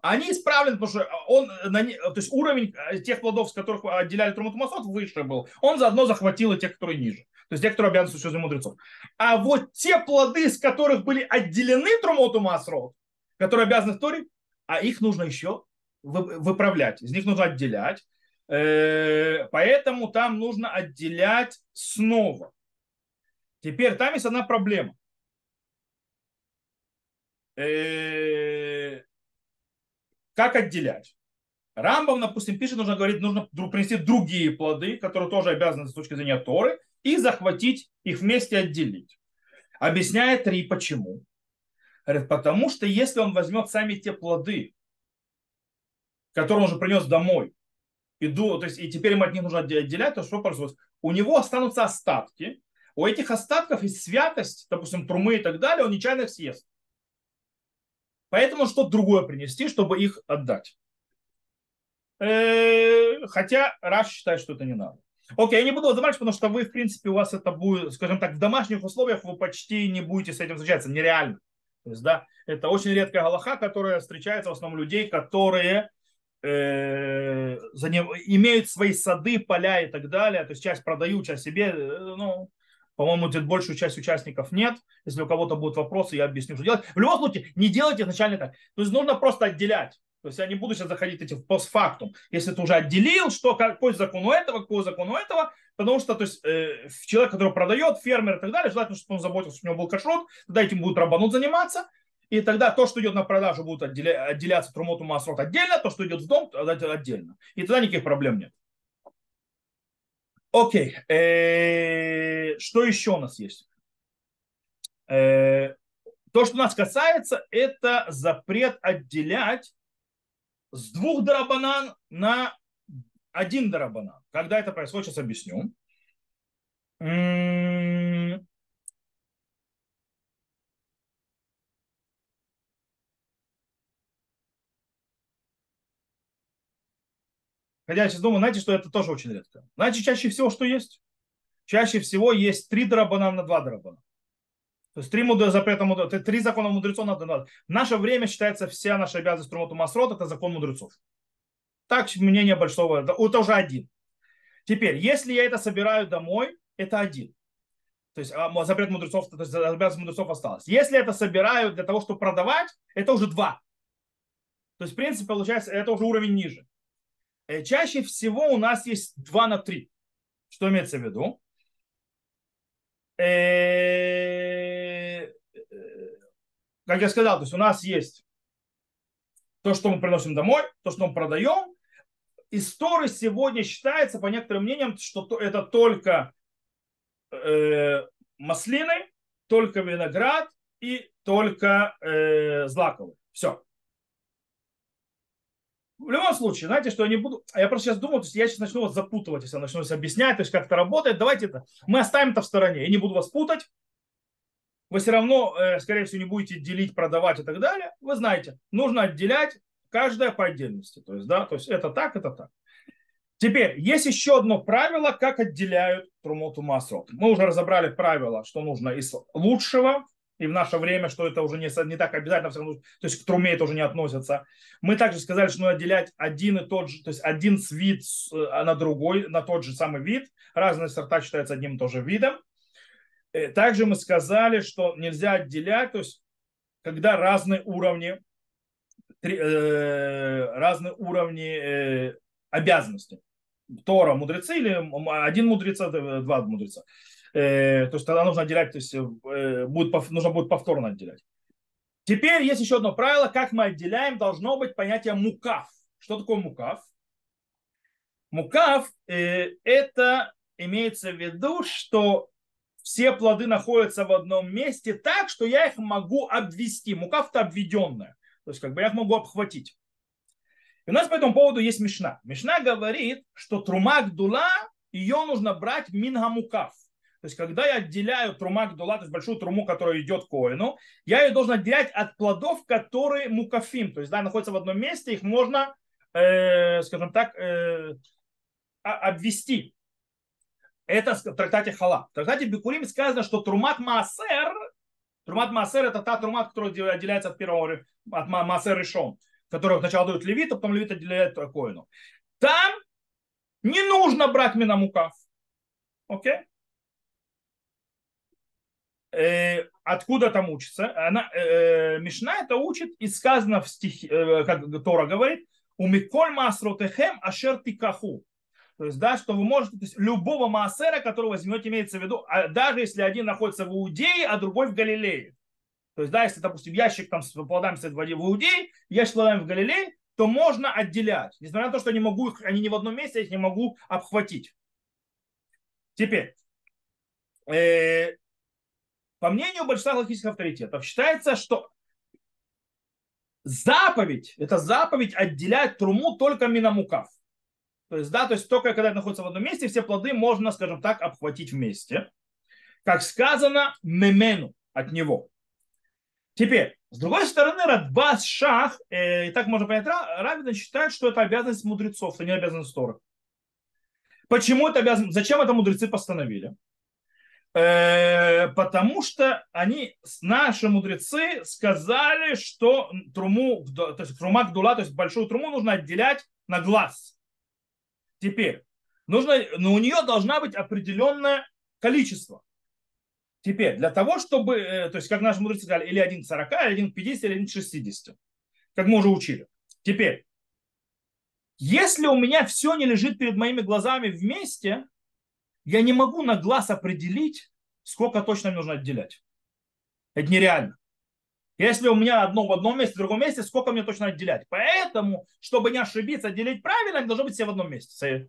Они исправлены, потому что он, то есть уровень э, тех плодов, с которых отделяли Трумат Масот, выше был. Он заодно захватил и тех, которые ниже. То есть те, которые обязаны служить мудрецов. А вот те плоды, с которых были отделены Трумоту Масрот, которые обязаны в Торе, а их нужно еще выправлять. Из них нужно отделять. Э, поэтому там нужно отделять снова. Теперь там есть одна проблема. Э, как отделять? Рамбам, допустим, пишет, нужно говорить, нужно принести другие плоды, которые тоже обязаны с точки зрения Торы, и захватить их вместе отделить. Объясняет три почему. Говорит, потому что если он возьмет сами те плоды, которые он уже принес домой, иду, то есть, и теперь им от них нужно отделять, то что произойдет? У него останутся остатки, у этих остатков есть святость, допустим, трумы и так далее, он нечаянно их съест. Поэтому что-то другое принести, чтобы их отдать. Э, хотя Раш считает, что это не надо. Окей, я не буду заморачиваться, потому что вы, в принципе, у вас это будет, скажем так, в домашних условиях вы почти не будете с этим встречаться. Нереально. То есть, да, это очень редкая галаха, которая встречается в основном людей, которые э, за ним, имеют свои сады, поля и так далее. То есть часть продают, часть себе. Э, ну, по-моему, большую часть участников нет. Если у кого-то будут вопросы, я объясню, что делать. В любом случае, не делайте изначально так. То есть нужно просто отделять. То есть я не буду сейчас заходить эти в постфактум. Если ты уже отделил, что какой закон у этого, какой закон у этого, потому что то есть, э, человек, который продает, фермер и так далее, желательно, чтобы он заботился, чтобы у него был кашрут, тогда этим будет рабанут заниматься. И тогда то, что идет на продажу, будет отделя, отделяться трумоту масрот отдельно, то, что идет в дом, отдельно. И тогда никаких проблем нет. Окей. Э, что еще у нас есть? Э, то, что нас касается, это запрет отделять с двух дарабанан на один дарабанан. Когда это происходит, сейчас объясню. Хотя я сейчас думаю, знаете, что это тоже очень редко. Знаете, чаще всего что есть? Чаще всего есть три драбана на два драбана. То есть три мудр... запрета мудрецов, три закона мудрецов надо надо. В наше время считается вся наша обязанность Трумоту Масрот, это закон мудрецов. Так мнение большого, это, уже один. Теперь, если я это собираю домой, это один. То есть а, запрет мудрецов, то есть обязанность мудрецов осталась. Если это собираю для того, чтобы продавать, это уже два. То есть, в принципе, получается, это уже уровень ниже. Э, чаще всего у нас есть 2 на 3. Что имеется в виду? Э, э, как я сказал, то есть у нас есть то, что мы приносим домой, то, что мы продаем. История сегодня считается, по некоторым мнениям, что это только маслины, только виноград и только злаковый. Все. В любом случае, знаете, что я не буду... Я просто сейчас думаю, то есть я сейчас начну вас запутывать, если я начну вас объяснять, то есть как это работает. Давайте это... Мы оставим это в стороне. Я не буду вас путать. Вы все равно, э, скорее всего, не будете делить, продавать и так далее. Вы знаете, нужно отделять каждое по отдельности. То есть, да, то есть это так, это так. Теперь, есть еще одно правило, как отделяют трумоту масрот. Мы уже разобрали правило, что нужно из лучшего и в наше время, что это уже не, не так обязательно, то есть к труме это уже не относится. Мы также сказали, что нужно отделять один и тот же, то есть один вид а на другой, на тот же самый вид. Разные сорта считаются одним и тем же видом. Э, также мы сказали, что нельзя отделять, то есть когда разные уровни, э, разные уровни э, обязанностей. Тора мудрецы или один мудрец, два мудреца. Э, то есть тогда нужно отделять, то есть э, будет, нужно будет повторно отделять. Теперь есть еще одно правило, как мы отделяем, должно быть понятие мукав. Что такое мукав? Мукав э, это имеется в виду, что все плоды находятся в одном месте так, что я их могу обвести. Мукав-то обведенная. То есть как бы я их могу обхватить. И у нас по этому поводу есть Мишна. Мишна говорит, что трумак дула, ее нужно брать мингамукав. То есть, когда я отделяю трума гдула, то есть большую труму, которая идет коину, я ее должен отделять от плодов, которые мукафим. То есть, да, находятся в одном месте, их можно, э, скажем так, э, обвести. Это в трактате Хала. В трактате Бекурим сказано, что трумат маасер, трумат маасер это та трумат, которая отделяется от первого, от маасер решон, который сначала дают левиту, потом левит отделяет коину. Там не нужно брать минамукав. Окей? Okay? Э, откуда там учится. Она, э, Мишна это учит, и сказано в стихе, э, как Тора говорит, у Миколь Масротехем Ашер Тикаху. То есть, да, что вы можете, то есть, любого маасера, которого возьмете, имеется в виду, а даже если один находится в Иудее, а другой в Галилее. То есть, да, если, допустим, ящик там с плодами стоит в Иудее, ящик с плодами в Галилее, то можно отделять. Несмотря на то, что не могу их, они не в одном месте, я их не могу обхватить. Теперь, э, по мнению большинства логических авторитетов, считается, что заповедь, это заповедь отделять труму только минамукав. То есть, да, то есть только когда это находится в одном месте, все плоды можно, скажем так, обхватить вместе. Как сказано, мемену от него. Теперь, с другой стороны, Радбас Шах, э, и так можно понять, Равидан считает, что это обязанность мудрецов, а не обязанность Торы. Почему это обязанность? Зачем это мудрецы постановили? Э, потому что они, наши мудрецы, сказали, что труму, то есть трума гдула, то есть большую труму нужно отделять на глаз. Теперь, нужно, но у нее должна быть определенное количество. Теперь, для того, чтобы, э, то есть, как наши мудрецы сказали, или один к 40, или один к 50, или один к 60, как мы уже учили. Теперь, если у меня все не лежит перед моими глазами вместе, я не могу на глаз определить, сколько точно мне нужно отделять. Это нереально. Если у меня одно в одном месте, в другом месте, сколько мне точно отделять. Поэтому, чтобы не ошибиться, отделить правильно, должно быть все в одном месте.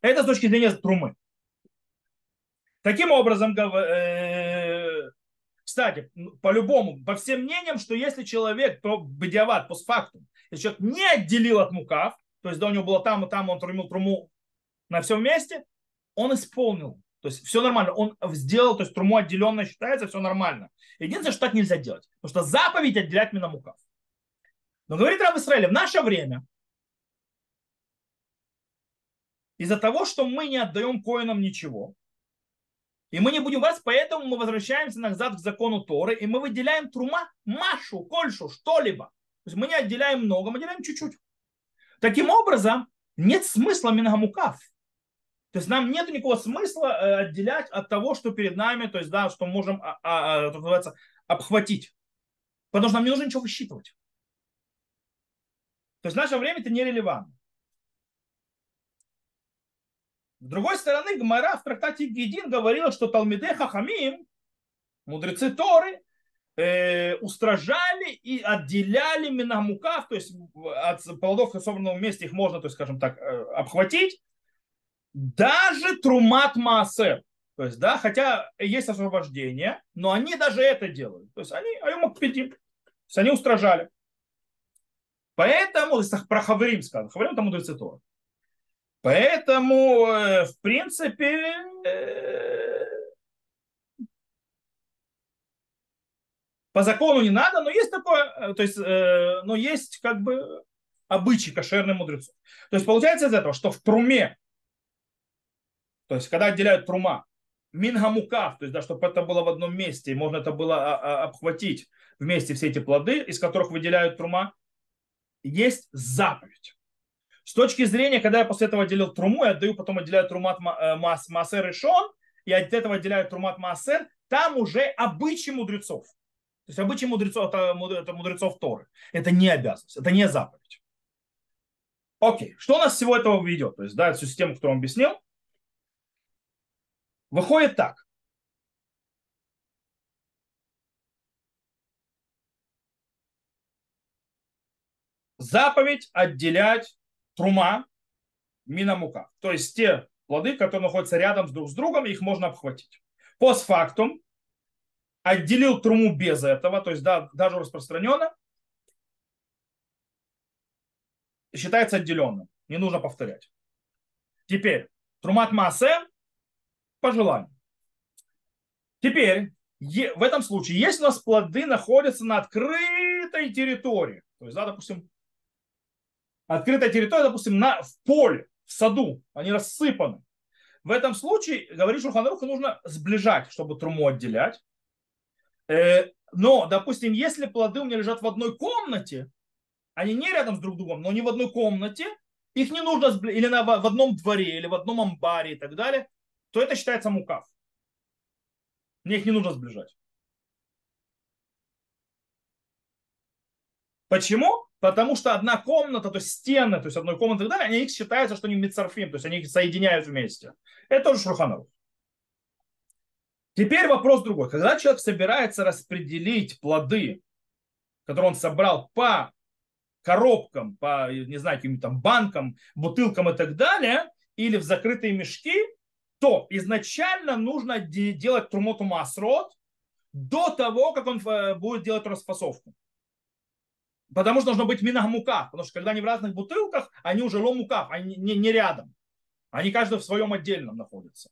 Это с точки зрения трумы. Таким образом, э, кстати, по-любому, по всем мнениям, что если человек, по бедиават, по факту, если человек не отделил от мукав, то есть да, у него было там и там, он трумил труму на все вместе, он исполнил. То есть все нормально. Он сделал, то есть труму отделенно считается, все нормально. Единственное, что так нельзя делать. Потому что заповедь отделять минамукав. Но говорит Раб Израиля, в наше время, из-за того, что мы не отдаем коинам ничего, и мы не будем вас, поэтому мы возвращаемся назад к закону Торы, и мы выделяем трума, машу, кольшу, что-либо. То есть мы не отделяем много, мы отделяем чуть-чуть. Таким образом, нет смысла минагамукав. То есть нам нет никакого смысла э, отделять от того, что перед нами, то есть, да, что можем, а, а, а называется, обхватить. Потому что нам не нужно ничего высчитывать. То есть в наше время это нерелевантно. С другой стороны, Гмара в трактате Гедин говорила, что Талмиде Хахамим, мудрецы Торы, э, устражали и отделяли минамукав, то есть от плодов в собранном месте их можно, то есть, скажем так, э, обхватить, даже трумат маасер. То есть, да, хотя есть освобождение, но они даже это делают. То есть они аюмакпедим. То есть они устражали. Поэтому, про Хаврим сказано, Хаврим это мудрецы Тора. Поэтому, э, в принципе, э, по закону не надо, но есть такое, э, то есть, но есть как бы обычай кошерных мудрецов. То есть получается из этого, что в труме, то есть когда отделяют трума, мингамукав, то есть да, чтобы это было в одном месте, и можно это было а, а, обхватить вместе все эти плоды, из которых выделяют трума, есть заповедь. С точки зрения, когда я после этого отделил труму, я отдаю, потом отделяю трумат э, мас, массер и шон, и от этого отделяю трумат массер, там уже обычаи мудрецов. То есть обычаи мудрецов, это, мудрецов Торы. Это не обязанность, это не заповедь. Окей, что нас всего этого ведет? То есть, да, всю систему, которую он объяснил. Выходит так. Заповедь отделять трума минамука. То есть те плоды, которые находятся рядом друг с другом, их можно обхватить. Постфактум отделил труму без этого, то есть да, даже распространенно, считается отделенным. Не нужно повторять. Теперь, трумат массе по желанию. Теперь, в этом случае, если у нас плоды находятся на открытой территории, то есть, да, допустим, открытая территория, допустим, на, в поле, в саду, они рассыпаны. В этом случае, говорит Шуханруха, нужно сближать, чтобы труму отделять. Э, но, допустим, если плоды у меня лежат в одной комнате, они не рядом с друг другом, но не в одной комнате, их не нужно или на, в одном дворе, или в одном амбаре и так далее, то это считается мукав. Мне их не нужно сближать. Почему? Потому что одна комната, то есть стены, то есть одной комнаты и так далее, они их считаются, что они мецарфим, то есть они их соединяют вместе. Это тоже шурханов. Теперь вопрос другой. Когда человек собирается распределить плоды, которые он собрал по коробкам, по, не знаю, каким-то банкам, бутылкам и так далее, или в закрытые мешки, то изначально нужно делать трумоту масрот до того, как он э, будет делать расфасовку. Потому что должно быть минагмукав. Потому что когда они в разных бутылках, они уже ломукав, они не, не рядом. Они каждый в своем отдельном находятся.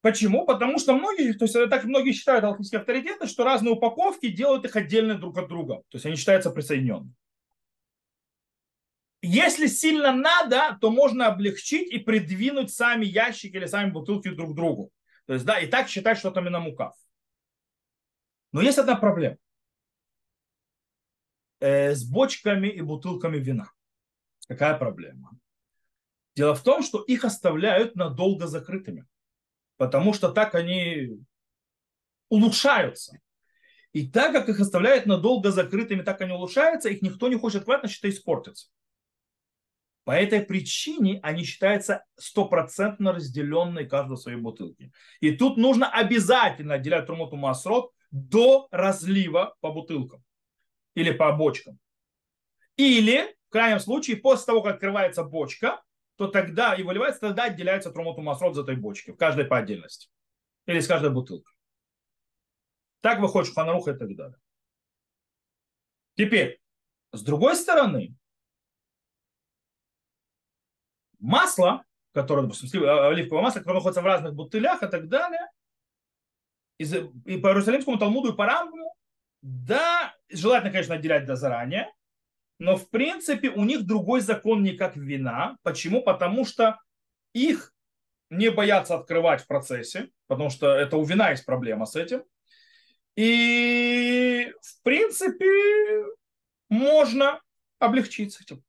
Почему? Потому что многие, то есть так многие считают алхимические авторитеты, что разные упаковки делают их отдельно друг от друга. То есть они считаются присоединенными. Если сильно надо, то можно облегчить и придвинуть сами ящики или сами бутылки друг к другу. То есть, да, и так считать, что это минамукав. Но есть одна проблема. Э, с бочками и бутылками вина. Какая проблема? Дело в том, что их оставляют надолго закрытыми, потому что так они улучшаются. И так как их оставляют надолго закрытыми, так они улучшаются, их никто не хочет открывать, значит, это испортится. По этой причине они считаются стопроцентно разделенной каждой своей бутылки. И тут нужно обязательно отделять трумоту масрот до разлива по бутылкам или по бочкам. Или, в крайнем случае, после того, как открывается бочка, то тогда и выливается, тогда отделяется трумоту масрот из этой бочки, в каждой по отдельности. Или с каждой бутылкой. Так выходит шханаруха и так далее. Теперь, с другой стороны, масло, которое, допустим, оливковое масло, которое находится в разных бутылях и так далее, из, и по Иерусалимскому Талмуду, и по Рамбаму, да, желательно, конечно, отделять до заранее, но в принципе у них другой закон не как вина. Почему? Потому что их не боятся открывать в процессе, потому что это у вина есть проблема с этим. И в принципе можно облегчить с этим.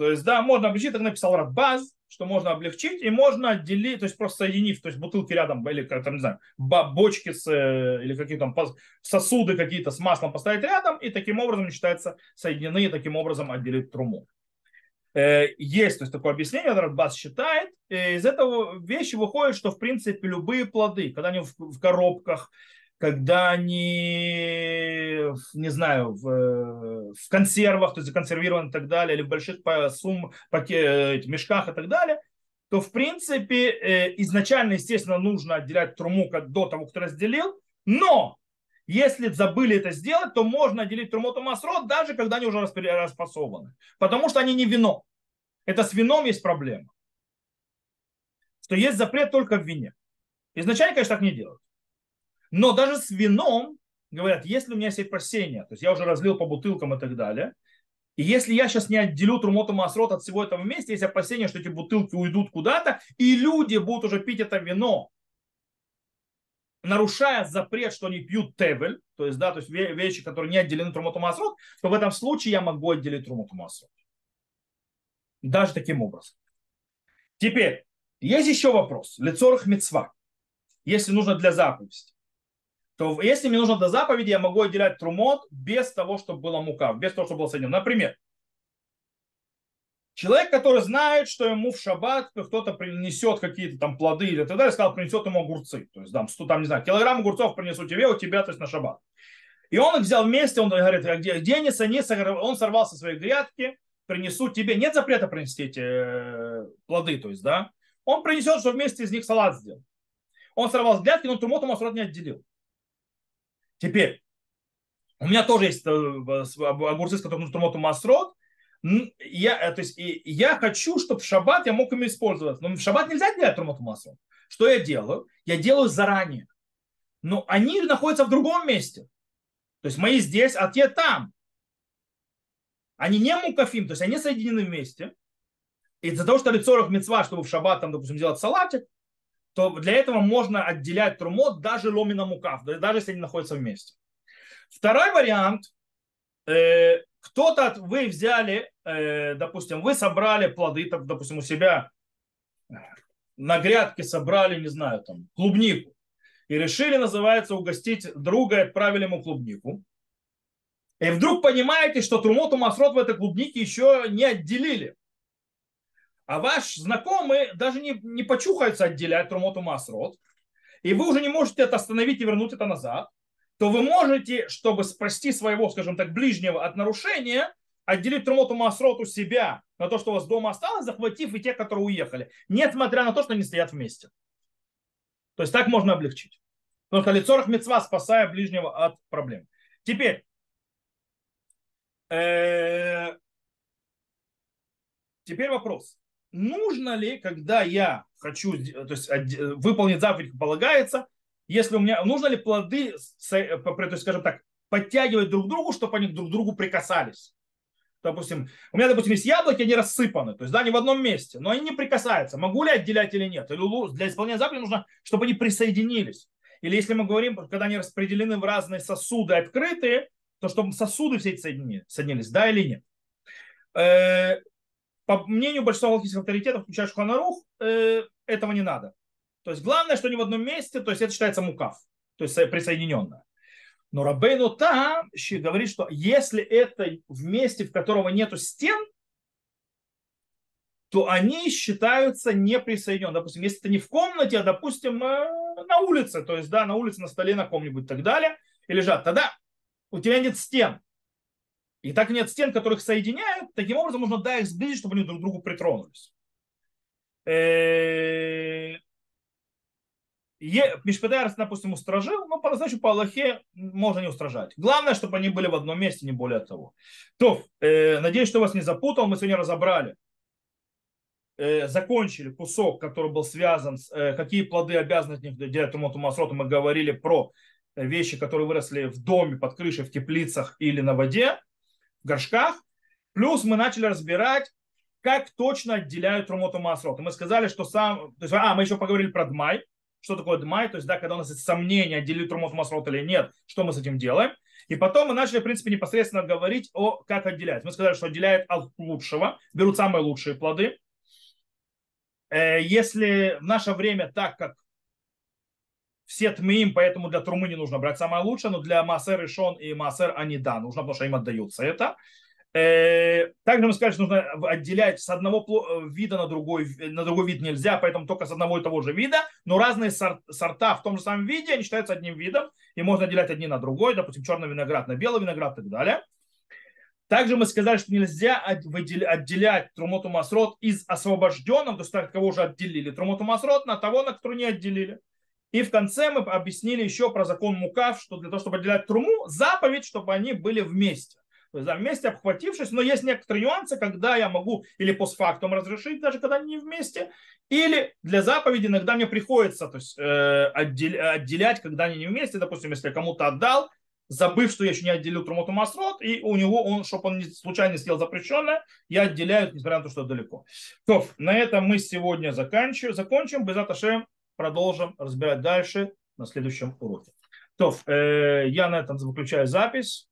То есть, да, можно облегчить, так написал Радбаз, что можно облегчить, и можно отделить, то есть просто соединив, то есть бутылки рядом, или как там, не знаю, бочки с, э, или какие то сосуды какие-то с маслом поставить рядом, и таким образом считается соединены, и таким образом отделить труму. Э, есть то есть, такое объяснение, Радбаз считает, и из этого вещи выходит, что в принципе любые плоды, когда они в коробках, когда они, не знаю, в, в консервах, то есть законсервированы и так далее, или в больших сумм, пакет, мешках и так далее, то в принципе э, изначально, естественно, нужно отделять труму как до того, кто разделил, но если забыли это сделать, то можно отделить трумоту масрот, даже когда они уже распасованы. Потому что они не вино. Это с вином есть проблема. Что есть запрет только в вине. Изначально, конечно, так не делают. Но даже с вином, говорят, если у меня есть опасения, то есть я уже разлил по бутылкам и так далее, и если я сейчас не отделю трумоту масрот от всего этого вместе, есть опасения, что эти бутылки уйдут куда-то, и люди будут уже пить это вино, нарушая запрет, что они пьют тевель, то есть, да, то есть вещи, которые не отделены трумоту масрот, то в этом случае я могу отделить трумоту масрот. Даже таким образом. Теперь, есть еще вопрос. Лицорах мецва. Если нужно для заповеди то если мне нужно до заповеди, я могу отделять трумот без того, чтобы была мука, без того, чтобы было соединено. Например, человек, который знает, что ему в шаббат кто-то принесет какие-то там плоды или так далее, сказал, принесет ему огурцы. То есть там, там не знаю, килограмм огурцов принесу тебе, у тебя, то есть на шаббат. И он их взял вместе, он говорит, «А где, они, они, он сорвал со своей грядки, принесу тебе. Нет запрета принести эти э, плоды, то есть, да. Он принесет, что вместе из них салат сделал. Он сорвал с грядки, но трумот ему не отделил. Теперь, у меня тоже есть э, огурцы, с которыми трумоту масрот. Я, э, то есть, я хочу, чтобы в шаббат я мог ими использовать. Но в шаббат нельзя делать трумоту масрот. Что я делаю? Я делаю заранее. Но они находятся в другом месте. То есть мои здесь, а те там. Они не мукафим, то есть они соединены вместе. Из-за того, что лицорах мецва, чтобы в шаббат, там, допустим, делать салатик, то для этого можно отделять трумот даже ломина мукав, даже если они находятся вместе. Второй вариант. Э, кто-то, вы взяли, э, допустим, вы собрали плоды, допустим, у себя на грядке собрали, не знаю, там, клубнику. И решили, называется, угостить друга и отправили ему клубнику. И вдруг понимаете, что трумоту масрот в этой клубнике еще не отделили а ваш знакомый даже не, не почухается отделять трумоту масрот, и вы уже не можете это остановить и вернуть это назад, то вы можете, чтобы спасти своего, скажем так, ближнего от нарушения, отделить трумоту масрот у себя на то, что у вас дома осталось, захватив и те, которые уехали, несмотря на то, что они стоят вместе. То есть так можно облегчить. Потому что лицорах мецва, спасая ближнего от проблем. Теперь, э, теперь вопрос. Нужно ли, когда я хочу то есть, выполнить заповедь, полагается, если у меня, нужно ли плоды, то есть, скажем так, подтягивать друг к другу, чтобы они друг к другу прикасались? допустим, у меня, допустим, есть яблоки, они рассыпаны, то есть, да, не в одном месте, но они не прикасаются. Могу ли отделять или нет? Или для исполнения заповеди нужно, чтобы они присоединились. Или если мы говорим, когда они распределены в разные сосуды открытые, то чтобы сосуды все эти соединились, соединились да или нет. По мнению большинства галактических авторитетов, включая Шуханарух, э, этого не надо. То есть главное, что не в одном месте, то есть это считается мукав, то есть присоединенное. Но Рабейну Та говорит, что если это в месте, в которого нету стен, то они считаются неприсоединенными. Допустим, если это не в комнате, а, допустим, э, на улице, то есть, да, на улице, на столе, на ком-нибудь и так далее, и лежат, тогда у тебя нет стен. И так нет стен, которых соединяют, таким образом нужно да, их сблизить, чтобы они друг к другу притронулись. Э, Мишпедарс, допустим, устражил, но по значит по Аллахе можно не устражать. Главное, чтобы они были в одном месте, не более того. То, э, надеюсь, что вас не запутал, мы сегодня разобрали, э, закончили кусок, который был связан с э, какие плоды обязаны от них делать Тумоту Масроту. Мы говорили про вещи, которые выросли в доме, под крышей, в теплицах или на воде, в горшках. Плюс мы начали разбирать, как точно отделяют Тумоту Масроту. Мы сказали, что сам... То есть, а, мы еще поговорили про Дмай, что такое дмай, то есть, да, когда у нас есть сомнения, отделить трумот масрот или нет, что мы с этим делаем. И потом мы начали, в принципе, непосредственно говорить о, как отделять. Мы сказали, что отделяют от лучшего, берут самые лучшие плоды. Э, если в наше время, так как все тмиим, поэтому для трумы не нужно брать самое лучшее, но для массер и шон и массер они да, нужно, потому что им отдаются это. Э, также мы сказали, что нужно отделять с одного э, вида на другой, на другой вид нельзя, поэтому только с одного и того же вида, но разные сорта в том же самом виде, они считаются одним видом, и можно отделять одни на другой, допустим, черный виноград на белый виноград и так далее. Также мы сказали, что нельзя отделять трумоту масрот из освобожденного, то есть так, кого уже отделили трумоту масрот, на того, на который не отделили. И в конце мы объяснили еще про закон мукав, что для того, чтобы отделять труму, заповедь, чтобы они были вместе. То есть, да, вместе обхватившись, но есть некоторые нюансы, когда я могу или постфактум разрешить, даже когда они не вместе, или для заповеди иногда мне приходится то есть, э, отделять, когда они не вместе. Допустим, если я кому-то отдал, забыв, что я еще не отделил Трумоту Масрот, и у него, он, чтобы он случайно не съел запрещенное, я отделяю, несмотря на то, что далеко. То, на этом мы сегодня заканчиваем, закончим. Без Аташем продолжим разбирать дальше на следующем уроке. То, э, я на этом заключаю запись.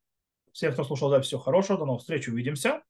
Всех, кто слушал запись, всего хорошего. До новых встреч. Увидимся.